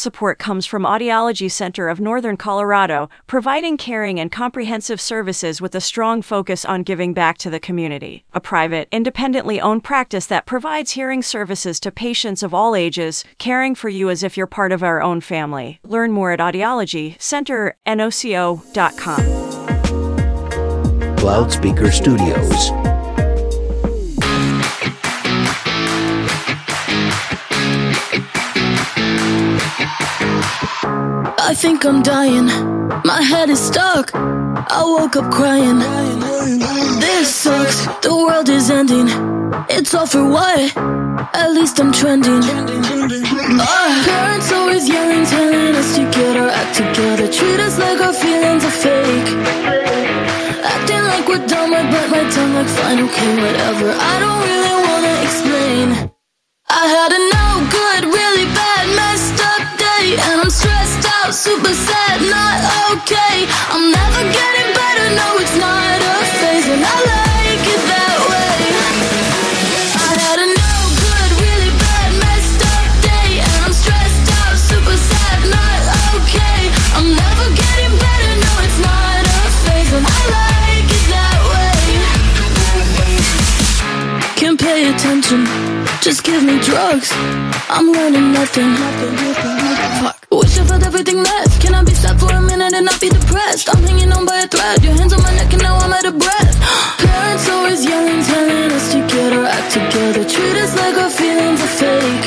support comes from Audiology Center of Northern Colorado, providing caring and comprehensive services with a strong focus on giving back to the community. A private, independently owned practice that provides hearing services to patients of all ages, caring for you as if you're part of our own family. Learn more at audiologycenternoco.com. Loudspeaker Studios. I think I'm dying. My head is stuck. I woke up crying. This sucks. The world is ending. It's all for what? At least I'm trending. Uh, parents always yelling, telling us to get our act together. Treat us like our feelings are fake. Acting like we're dumb. I bite my tongue like fine, okay, whatever. I don't really wanna explain. I had a no good, really bad, messed up and I'm stressed out, super sad, not okay. I'm never getting better, no, it's not a phase, and I like just give me drugs. I'm learning nothing. Fuck. Wish I felt everything less. Can I be sad for a minute and not be depressed? I'm hanging on by a thread. Your hands on my neck and now I'm out of breath. Parents always yelling, telling us to get our act together. Treat us like our feelings are fake.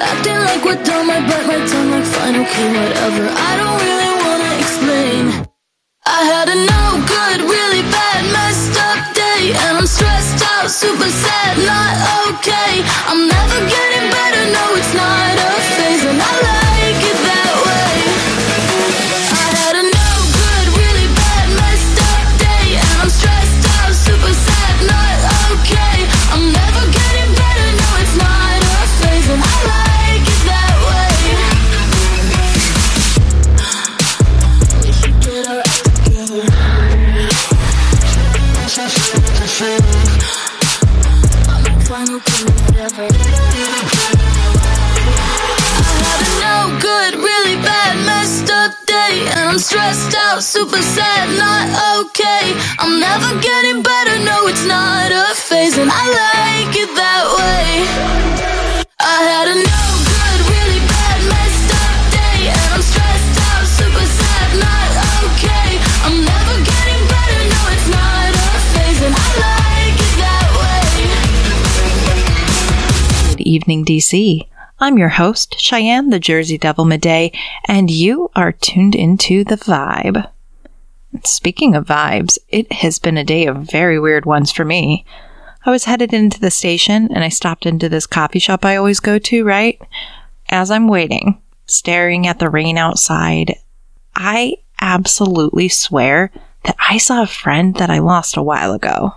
Acting like we're dumb. I bite my tongue like fine, okay, whatever. I don't really wanna explain. I had a no good, really bad, messed super sad, not okay. I'm never getting better, no, it's not a phase, and I like super sad, not okay. I'm never getting better, no, it's not a phase, and I like it that way. I had a no good, really bad, messed up day, and I'm stressed out, super sad, not okay. I'm never getting better, no, it's not a phase, and I like it that way. Good evening, DC. I'm your host, Cheyenne the Jersey Devil Midej, and you are tuned into The Vibe. Speaking of vibes, it has been a day of very weird ones for me. I was headed into the station and I stopped into this coffee shop I always go to, right? As I'm waiting, staring at the rain outside, I absolutely swear that I saw a friend that I lost a while ago.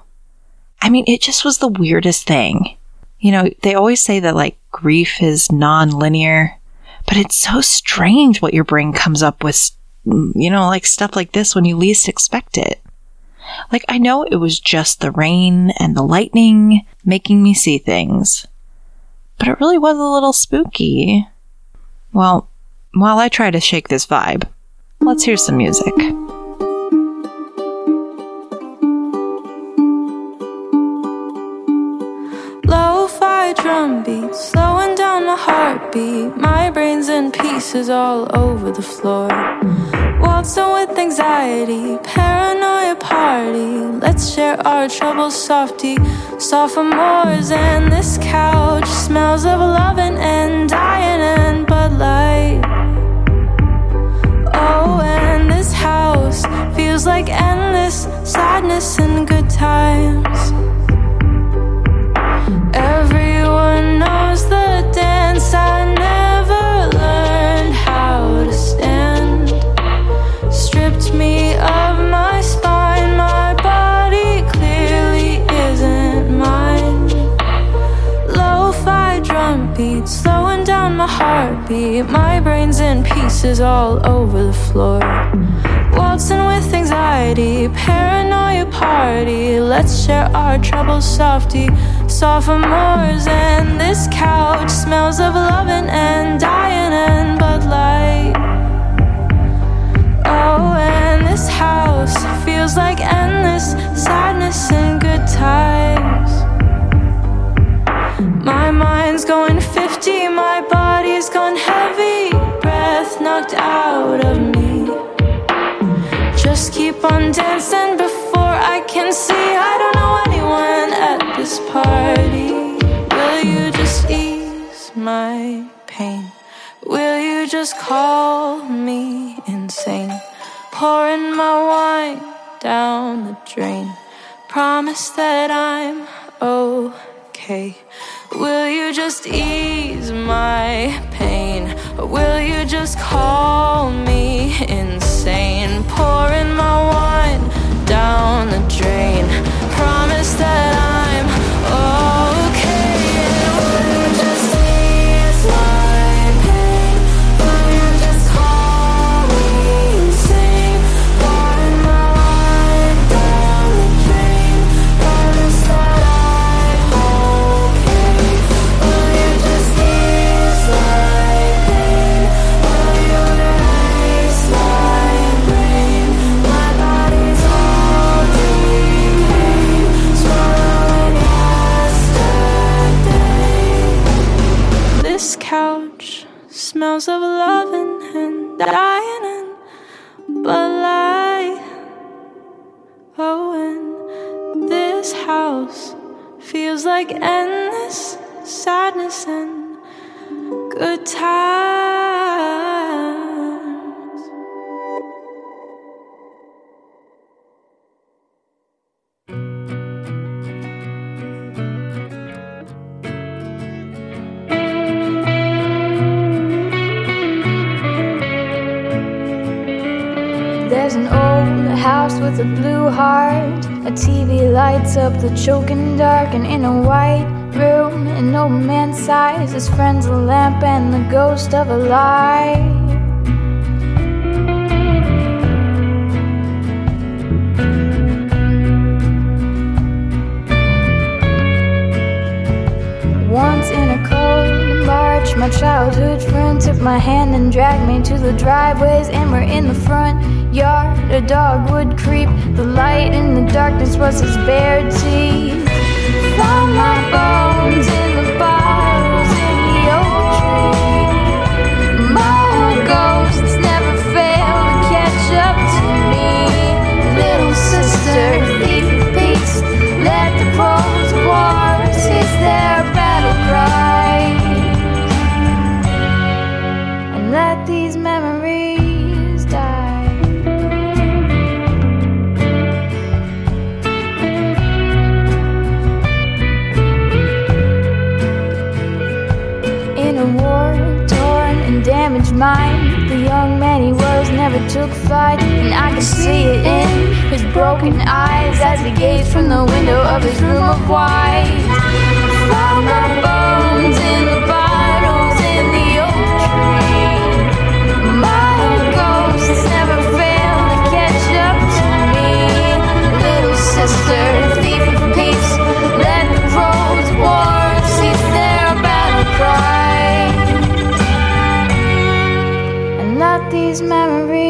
I mean, it just was the weirdest thing. You know, they always say that like grief is non-linear, but it's so strange what your brain comes up with, you know, like stuff like this when you least expect it. Like, I know it was just the rain and the lightning making me see things, but it really was a little spooky. Well, while I try to shake this vibe, let's hear some music. Beats, slowing down my heartbeat. My brain's in pieces all over the floor. Waltzing with anxiety, paranoia party. Let's share our troubles, softy, sophomores. And this couch smells of loving and dying and Bud Light. Oh, and this house feels like endless sadness and My brain's in pieces all over the floor. Waltzing with anxiety, paranoia party. Let's share our troubles, softy, sophomores. And this couch smells of loving and dying and Bud Light. Oh, and this house feels like endless sadness and good times. My mind mind's going 50, my body's gone heavy. Breath knocked out of me. Just keep on dancing before I can see. I don't know anyone at this party. Will you just ease my pain? Will you just call me insane? Pouring my wine down the drain. Promise that I'm okay. Will you just ease my pain? Or will you just call me insane? Pouring my up the choking dark, and in a white room, an old man sighs. His friend's a lamp and the ghost of a lie. My hand and dragged me to the driveways, and we're in the front yard. A dog would creep. The light in the darkness was his bare teeth. Found my bones in mind, the young man he was never took flight, and I could see it in his broken eyes as he gazed from the window of his room of white. Found my bones in the bottles in the oak tree. My ghosts never fail to catch up to me. Little sister, these memories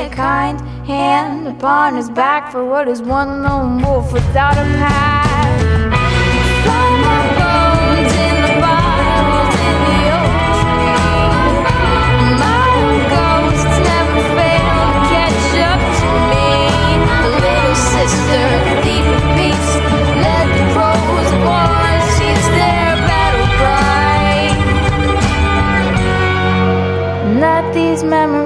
a kind hand upon his back for what is one lone wolf without a pack. My in the bottles in the. My ghosts never fail to catch up to me. Little sister, thief of peace, let the cease their battle cry. Let these memories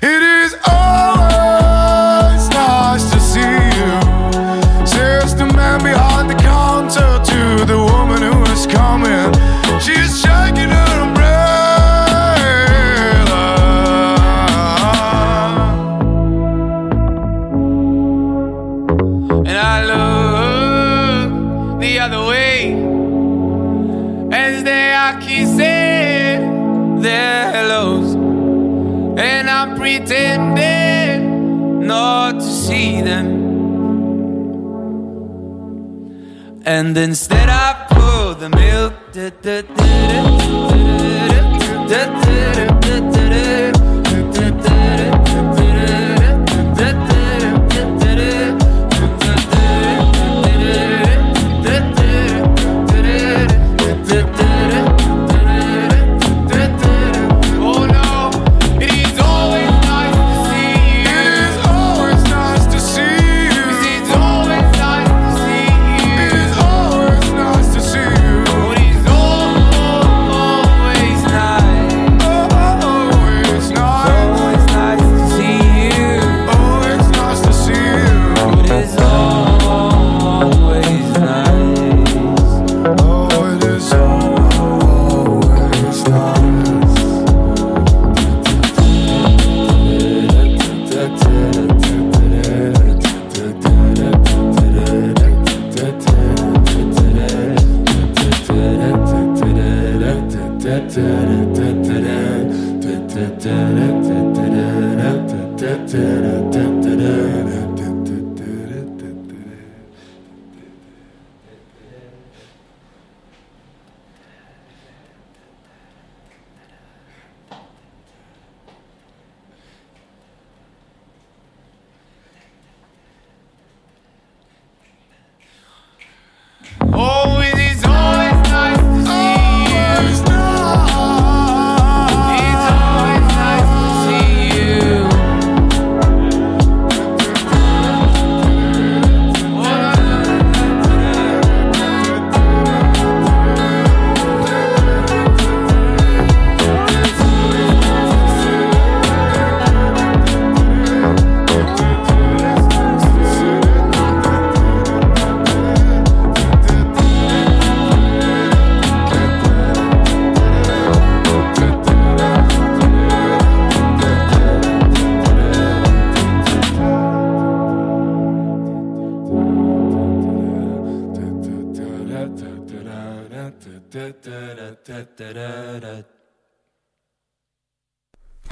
It is always nice to see you. Says the man behind the counter to the woman who is coming. She's shaking her umbrella. And I look the other way as they are kissing their hellos. And I'm pretending And instead I pour the milk.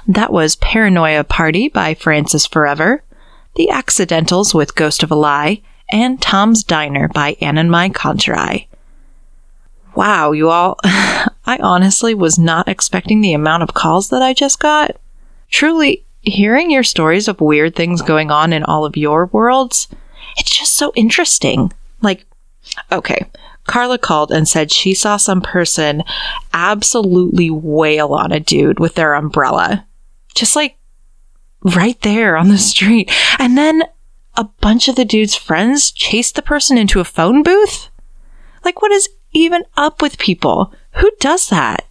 That was Paranoia Party by Frances Forever, The Accidentals with Ghost of a Lie, and Tom's Diner by AnnenMayKantereit. Wow, you all. I honestly was not expecting the amount of calls that I just got. Truly, hearing your stories of weird things going on in all of your worlds, it's just so interesting. Like, okay, Carla called and said she saw some person absolutely wail on a dude with their umbrella. Just like right there on the street. And then a bunch of the dude's friends chased the person into a phone booth? Like, what is even up with people? Who does that?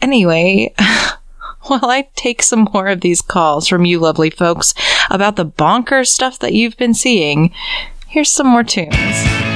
Anyway, while I take some more of these calls from you lovely folks about the bonkers stuff that you've been seeing, here's some more tunes.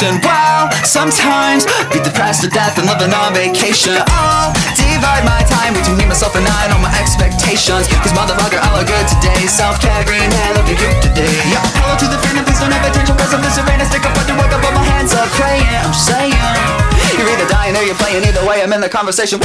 Constellation? Wow, sometimes be depressed to death and living on vacation. I'll divide my time between me, myself, and I and all my expectations. Cause motherfucker, I look good today. Self care, green hair, looking cute today. Yeah, hello to the fan, please don't have attention. Cause I'm the serenity, stick up, to work, up, my hands up, praying. I'm just saying. You're either dying or you're playing. Either way, I'm in the conversation.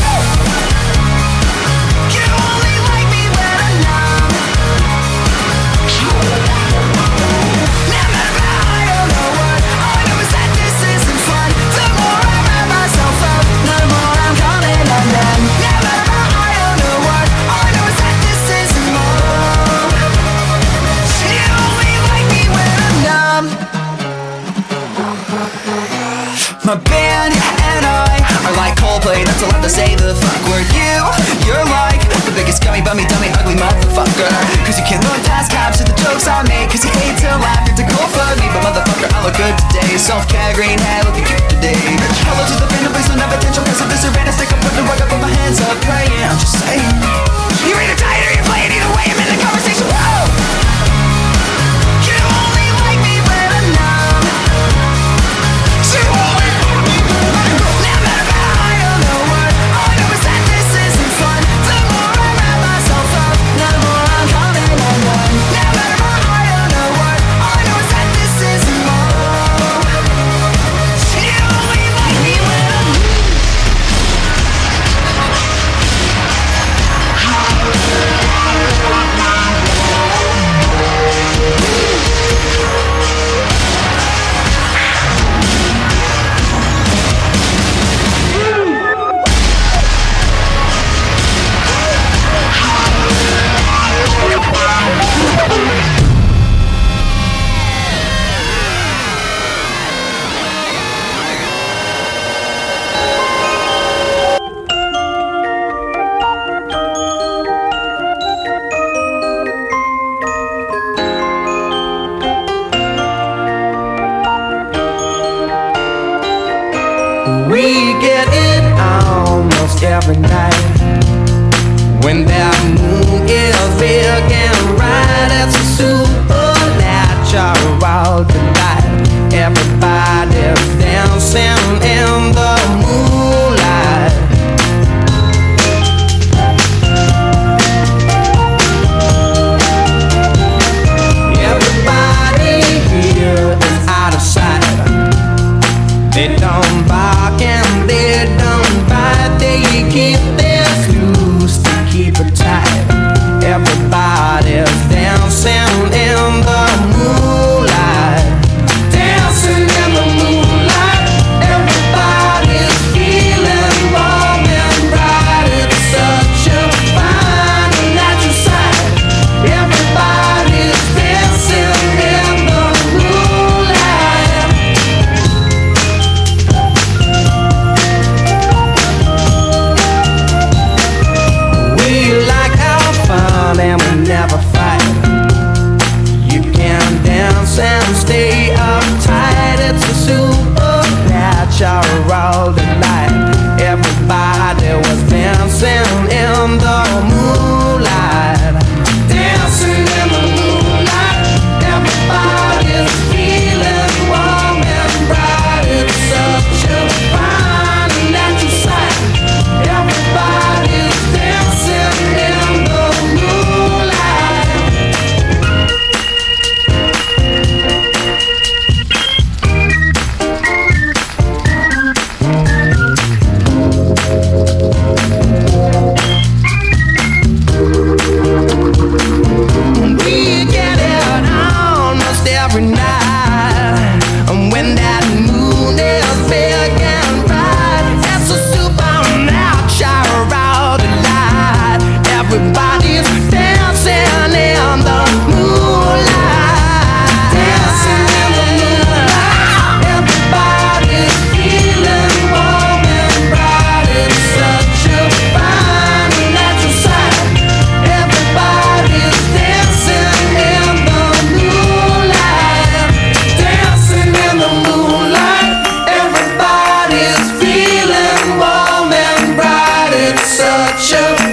Such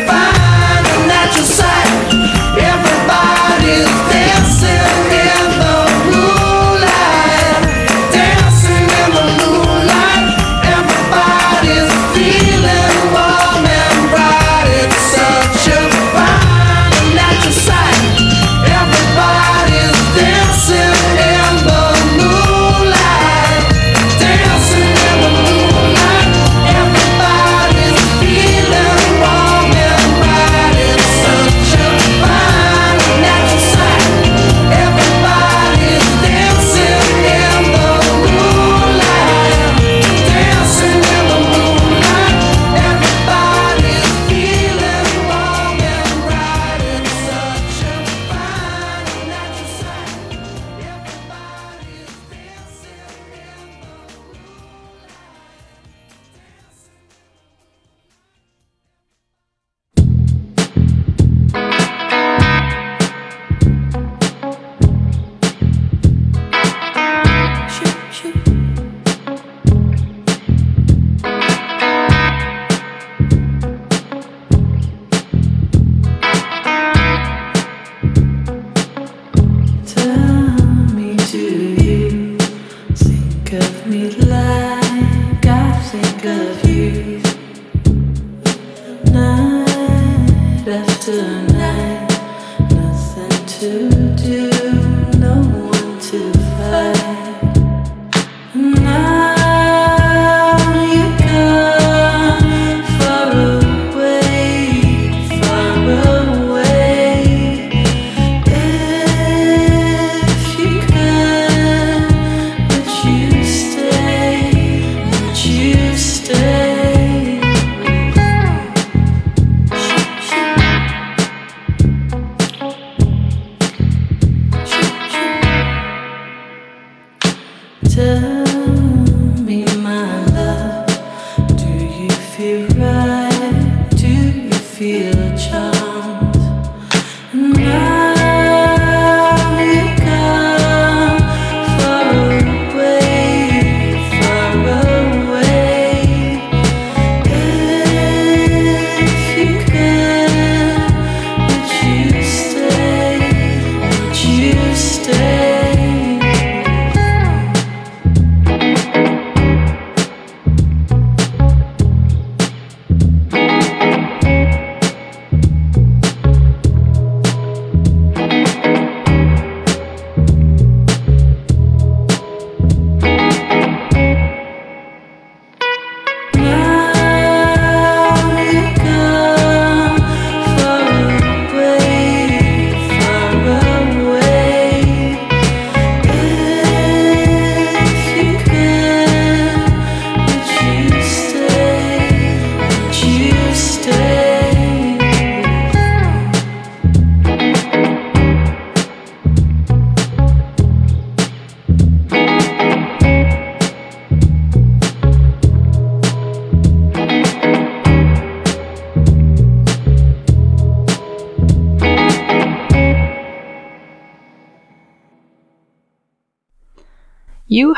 you?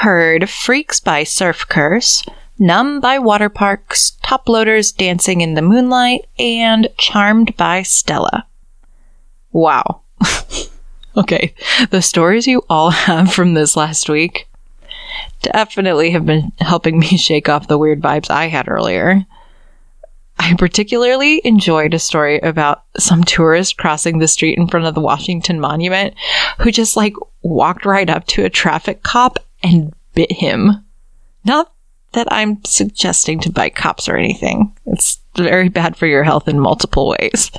Heard Freaks by Surf Curse, Numb by Waterparks, Top Loaders Dancing in the Moonlight, and Charmed by Stella. Wow. okay, the stories you all have from this last week definitely have been helping me shake off the weird vibes I had earlier. I particularly enjoyed a story about some tourist crossing the street in front of the Washington Monument who just like walked right up to a traffic cop and bit him. Not that I'm suggesting to bite cops or anything. It's very bad for your health in multiple ways.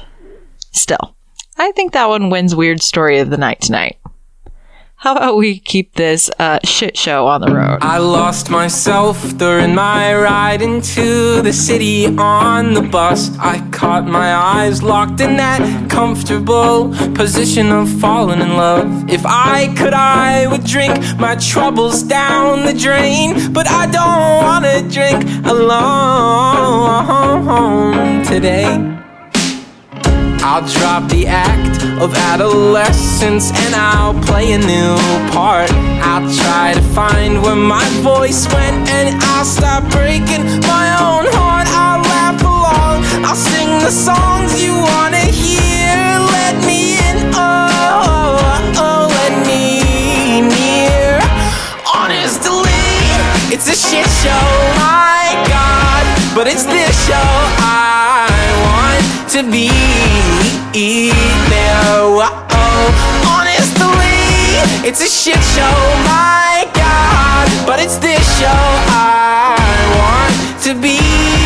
Still, I think that one wins weird story of the night tonight. How about we keep this uh, shit show on the road? I lost myself during my ride into the city on the bus. I caught my eyes locked in that comfortable position of falling in love. If I could, I would drink my troubles down the drain. But I don't wanna drink alone today. I'll drop the act of adolescence and I'll play a new part. I'll try to find where my voice went and I'll stop breaking my own heart. I'll laugh along, I'll sing the songs you wanna hear. Let me in, oh, oh, oh let me near. Honestly, it's a shit show, my God, but it's this show I to be there. Whoa. Honestly, it's a shit show, my God, but it's this show I want to be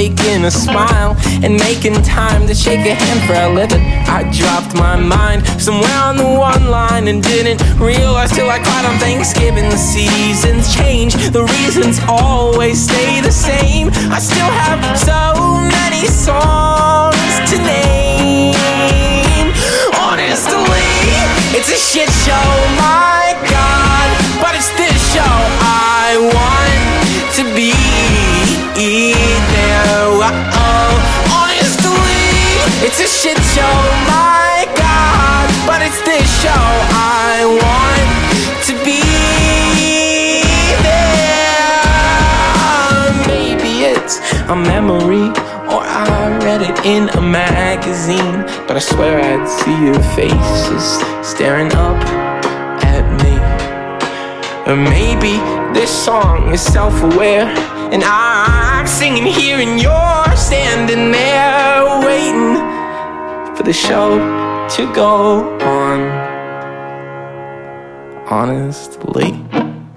faking a smile and making time to shake a hand for a living. I dropped my mind somewhere on the one line and didn't realize till I cried on Thanksgiving. The seasons change, the reasons always stay the same. I still have so many swear I'd see your faces staring up at me. Or maybe this song is self aware, and I'm singing here, and you're standing there waiting for the show to go on. Honestly,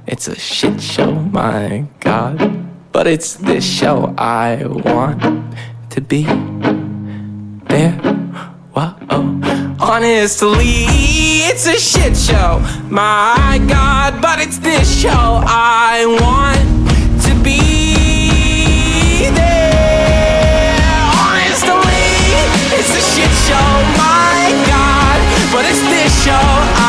it's a shit show, my God. But it's this show I want to be there. Honestly, it's a shit show, my God. But it's this show I want to be there. Honestly, it's a shit show, my God. But it's this show I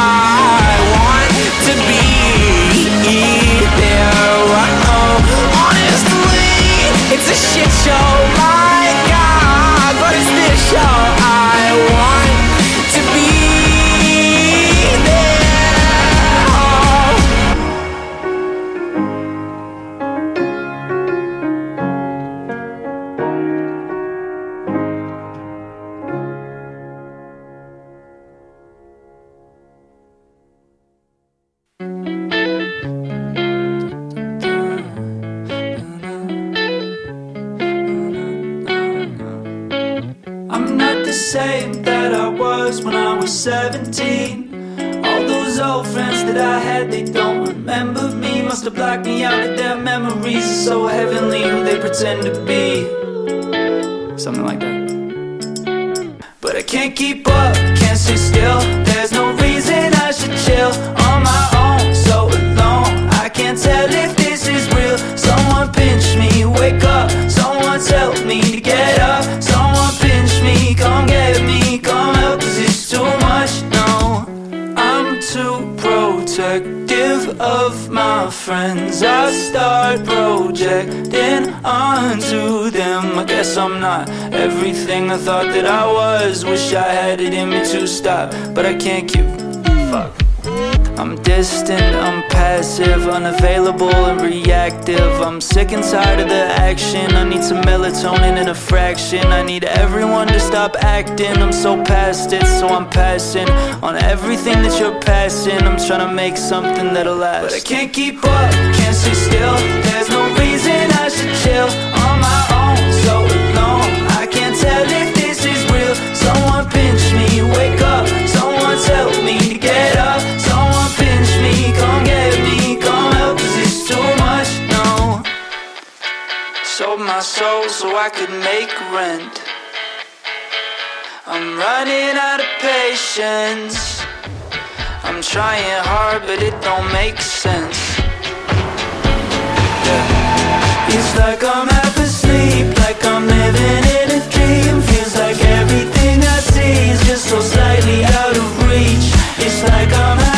and reactive. I'm sick and tired of the action. I need some melatonin and a fraction. I need everyone to stop acting. I'm so past it, so I'm passing on everything that you're passing. I'm trying to make something that'll last. But I can't keep up, can't sit still. There's no reason I should chill on my own, so alone. I can't tell if this is real. Someone pinch me, wake up. My soul so I could make rent. I'm running out of patience. I'm trying hard, but it don't make sense. Yeah. It's like I'm half asleep, like I'm living in a dream. Feels like everything I see is just so slightly out of reach. It's like I'm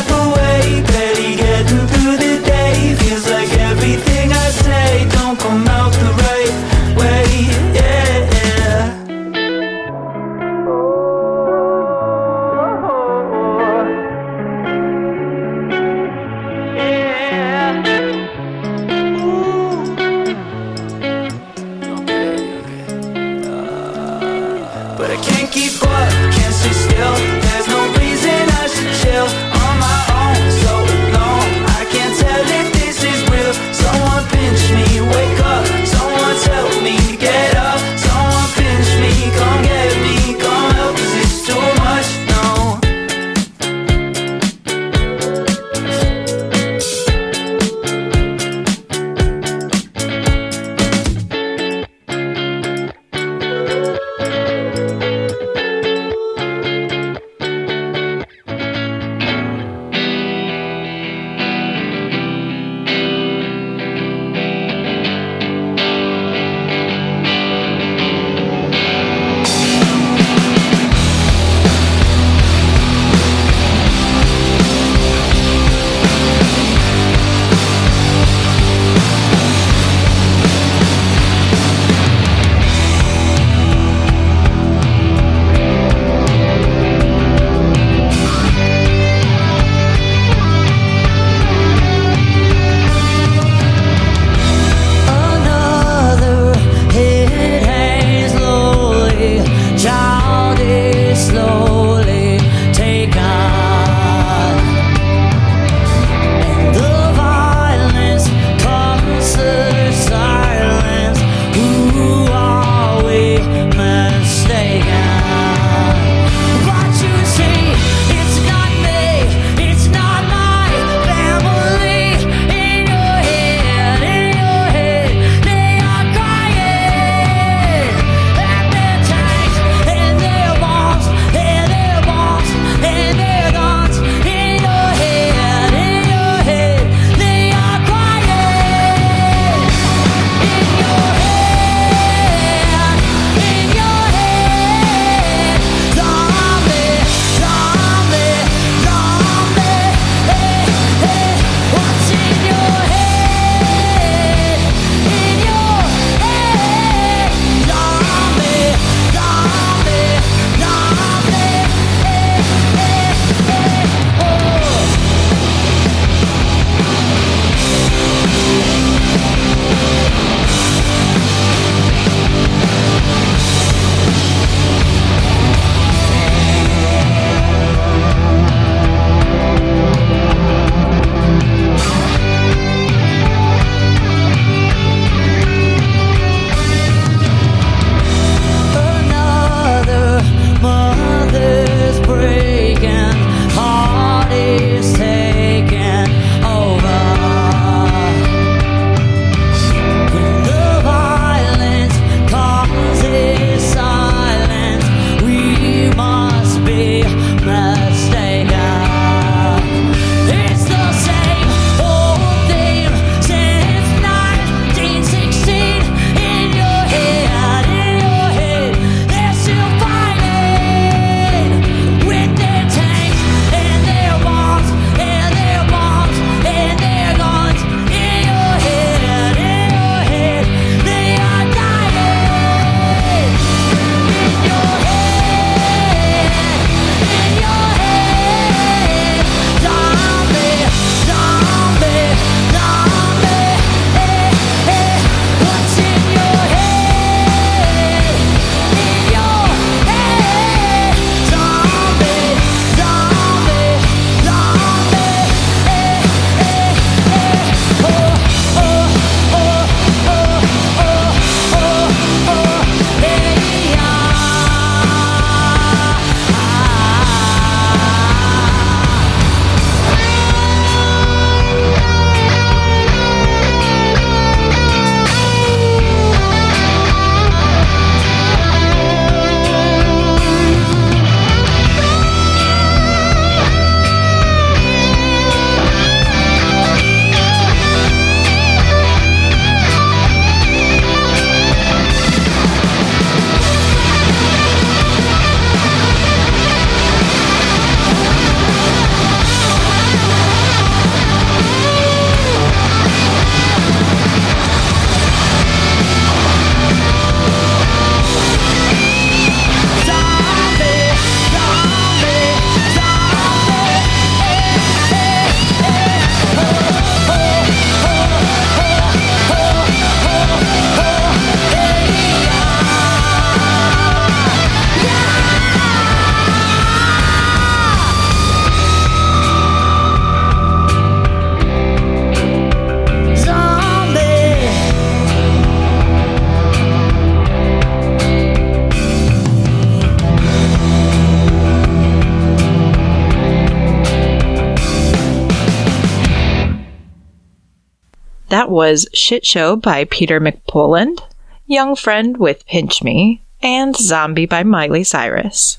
was Shit Show by Peter McPoland, Young Friend with Pinch Me, and Zombie by Miley Cyrus.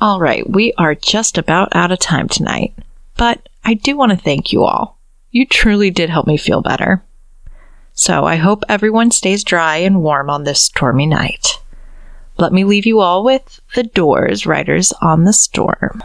All right, we are just about out of time tonight, but I do want to thank you all. You truly did help me feel better. So I hope everyone stays dry and warm on this stormy night. Let me leave you all with The Doors Riders on the Storm.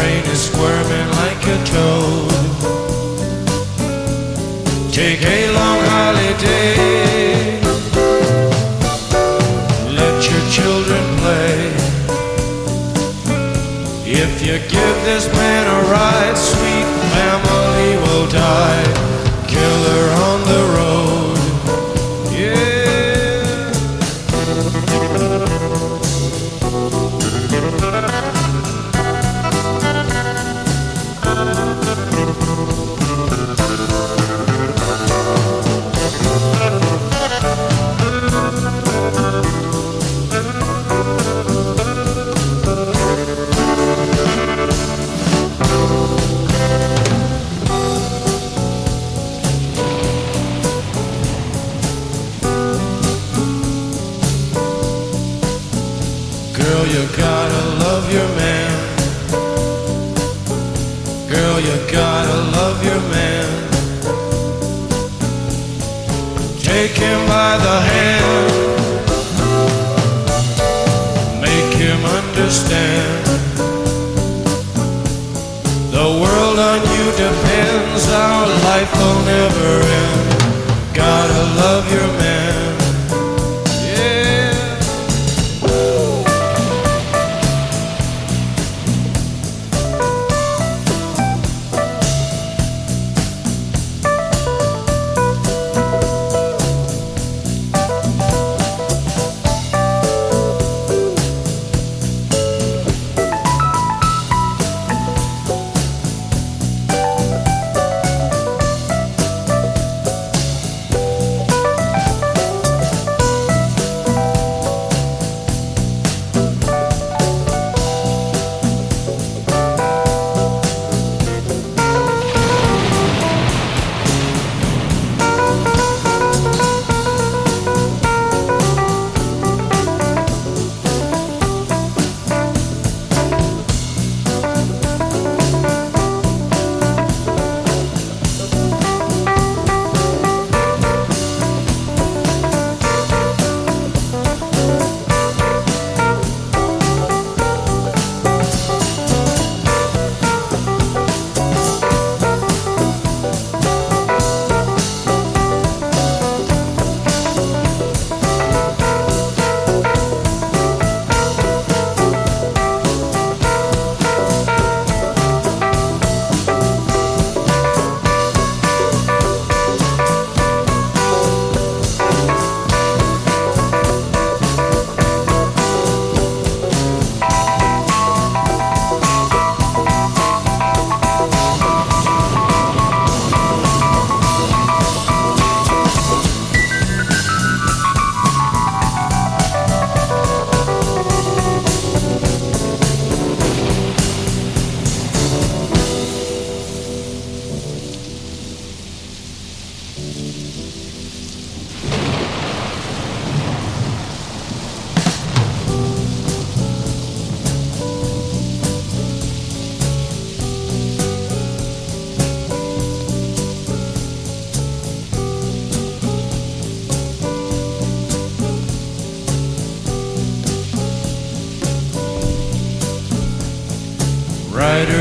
Brain is squirming like a toad. Take a long holiday. Let your children play. If you give this man a ride, sweet family will die.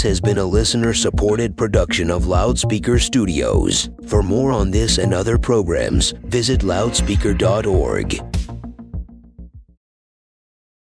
This has been a listener supported production of Loudspeaker Studios. For more on this and other programs, visit loudspeaker.org.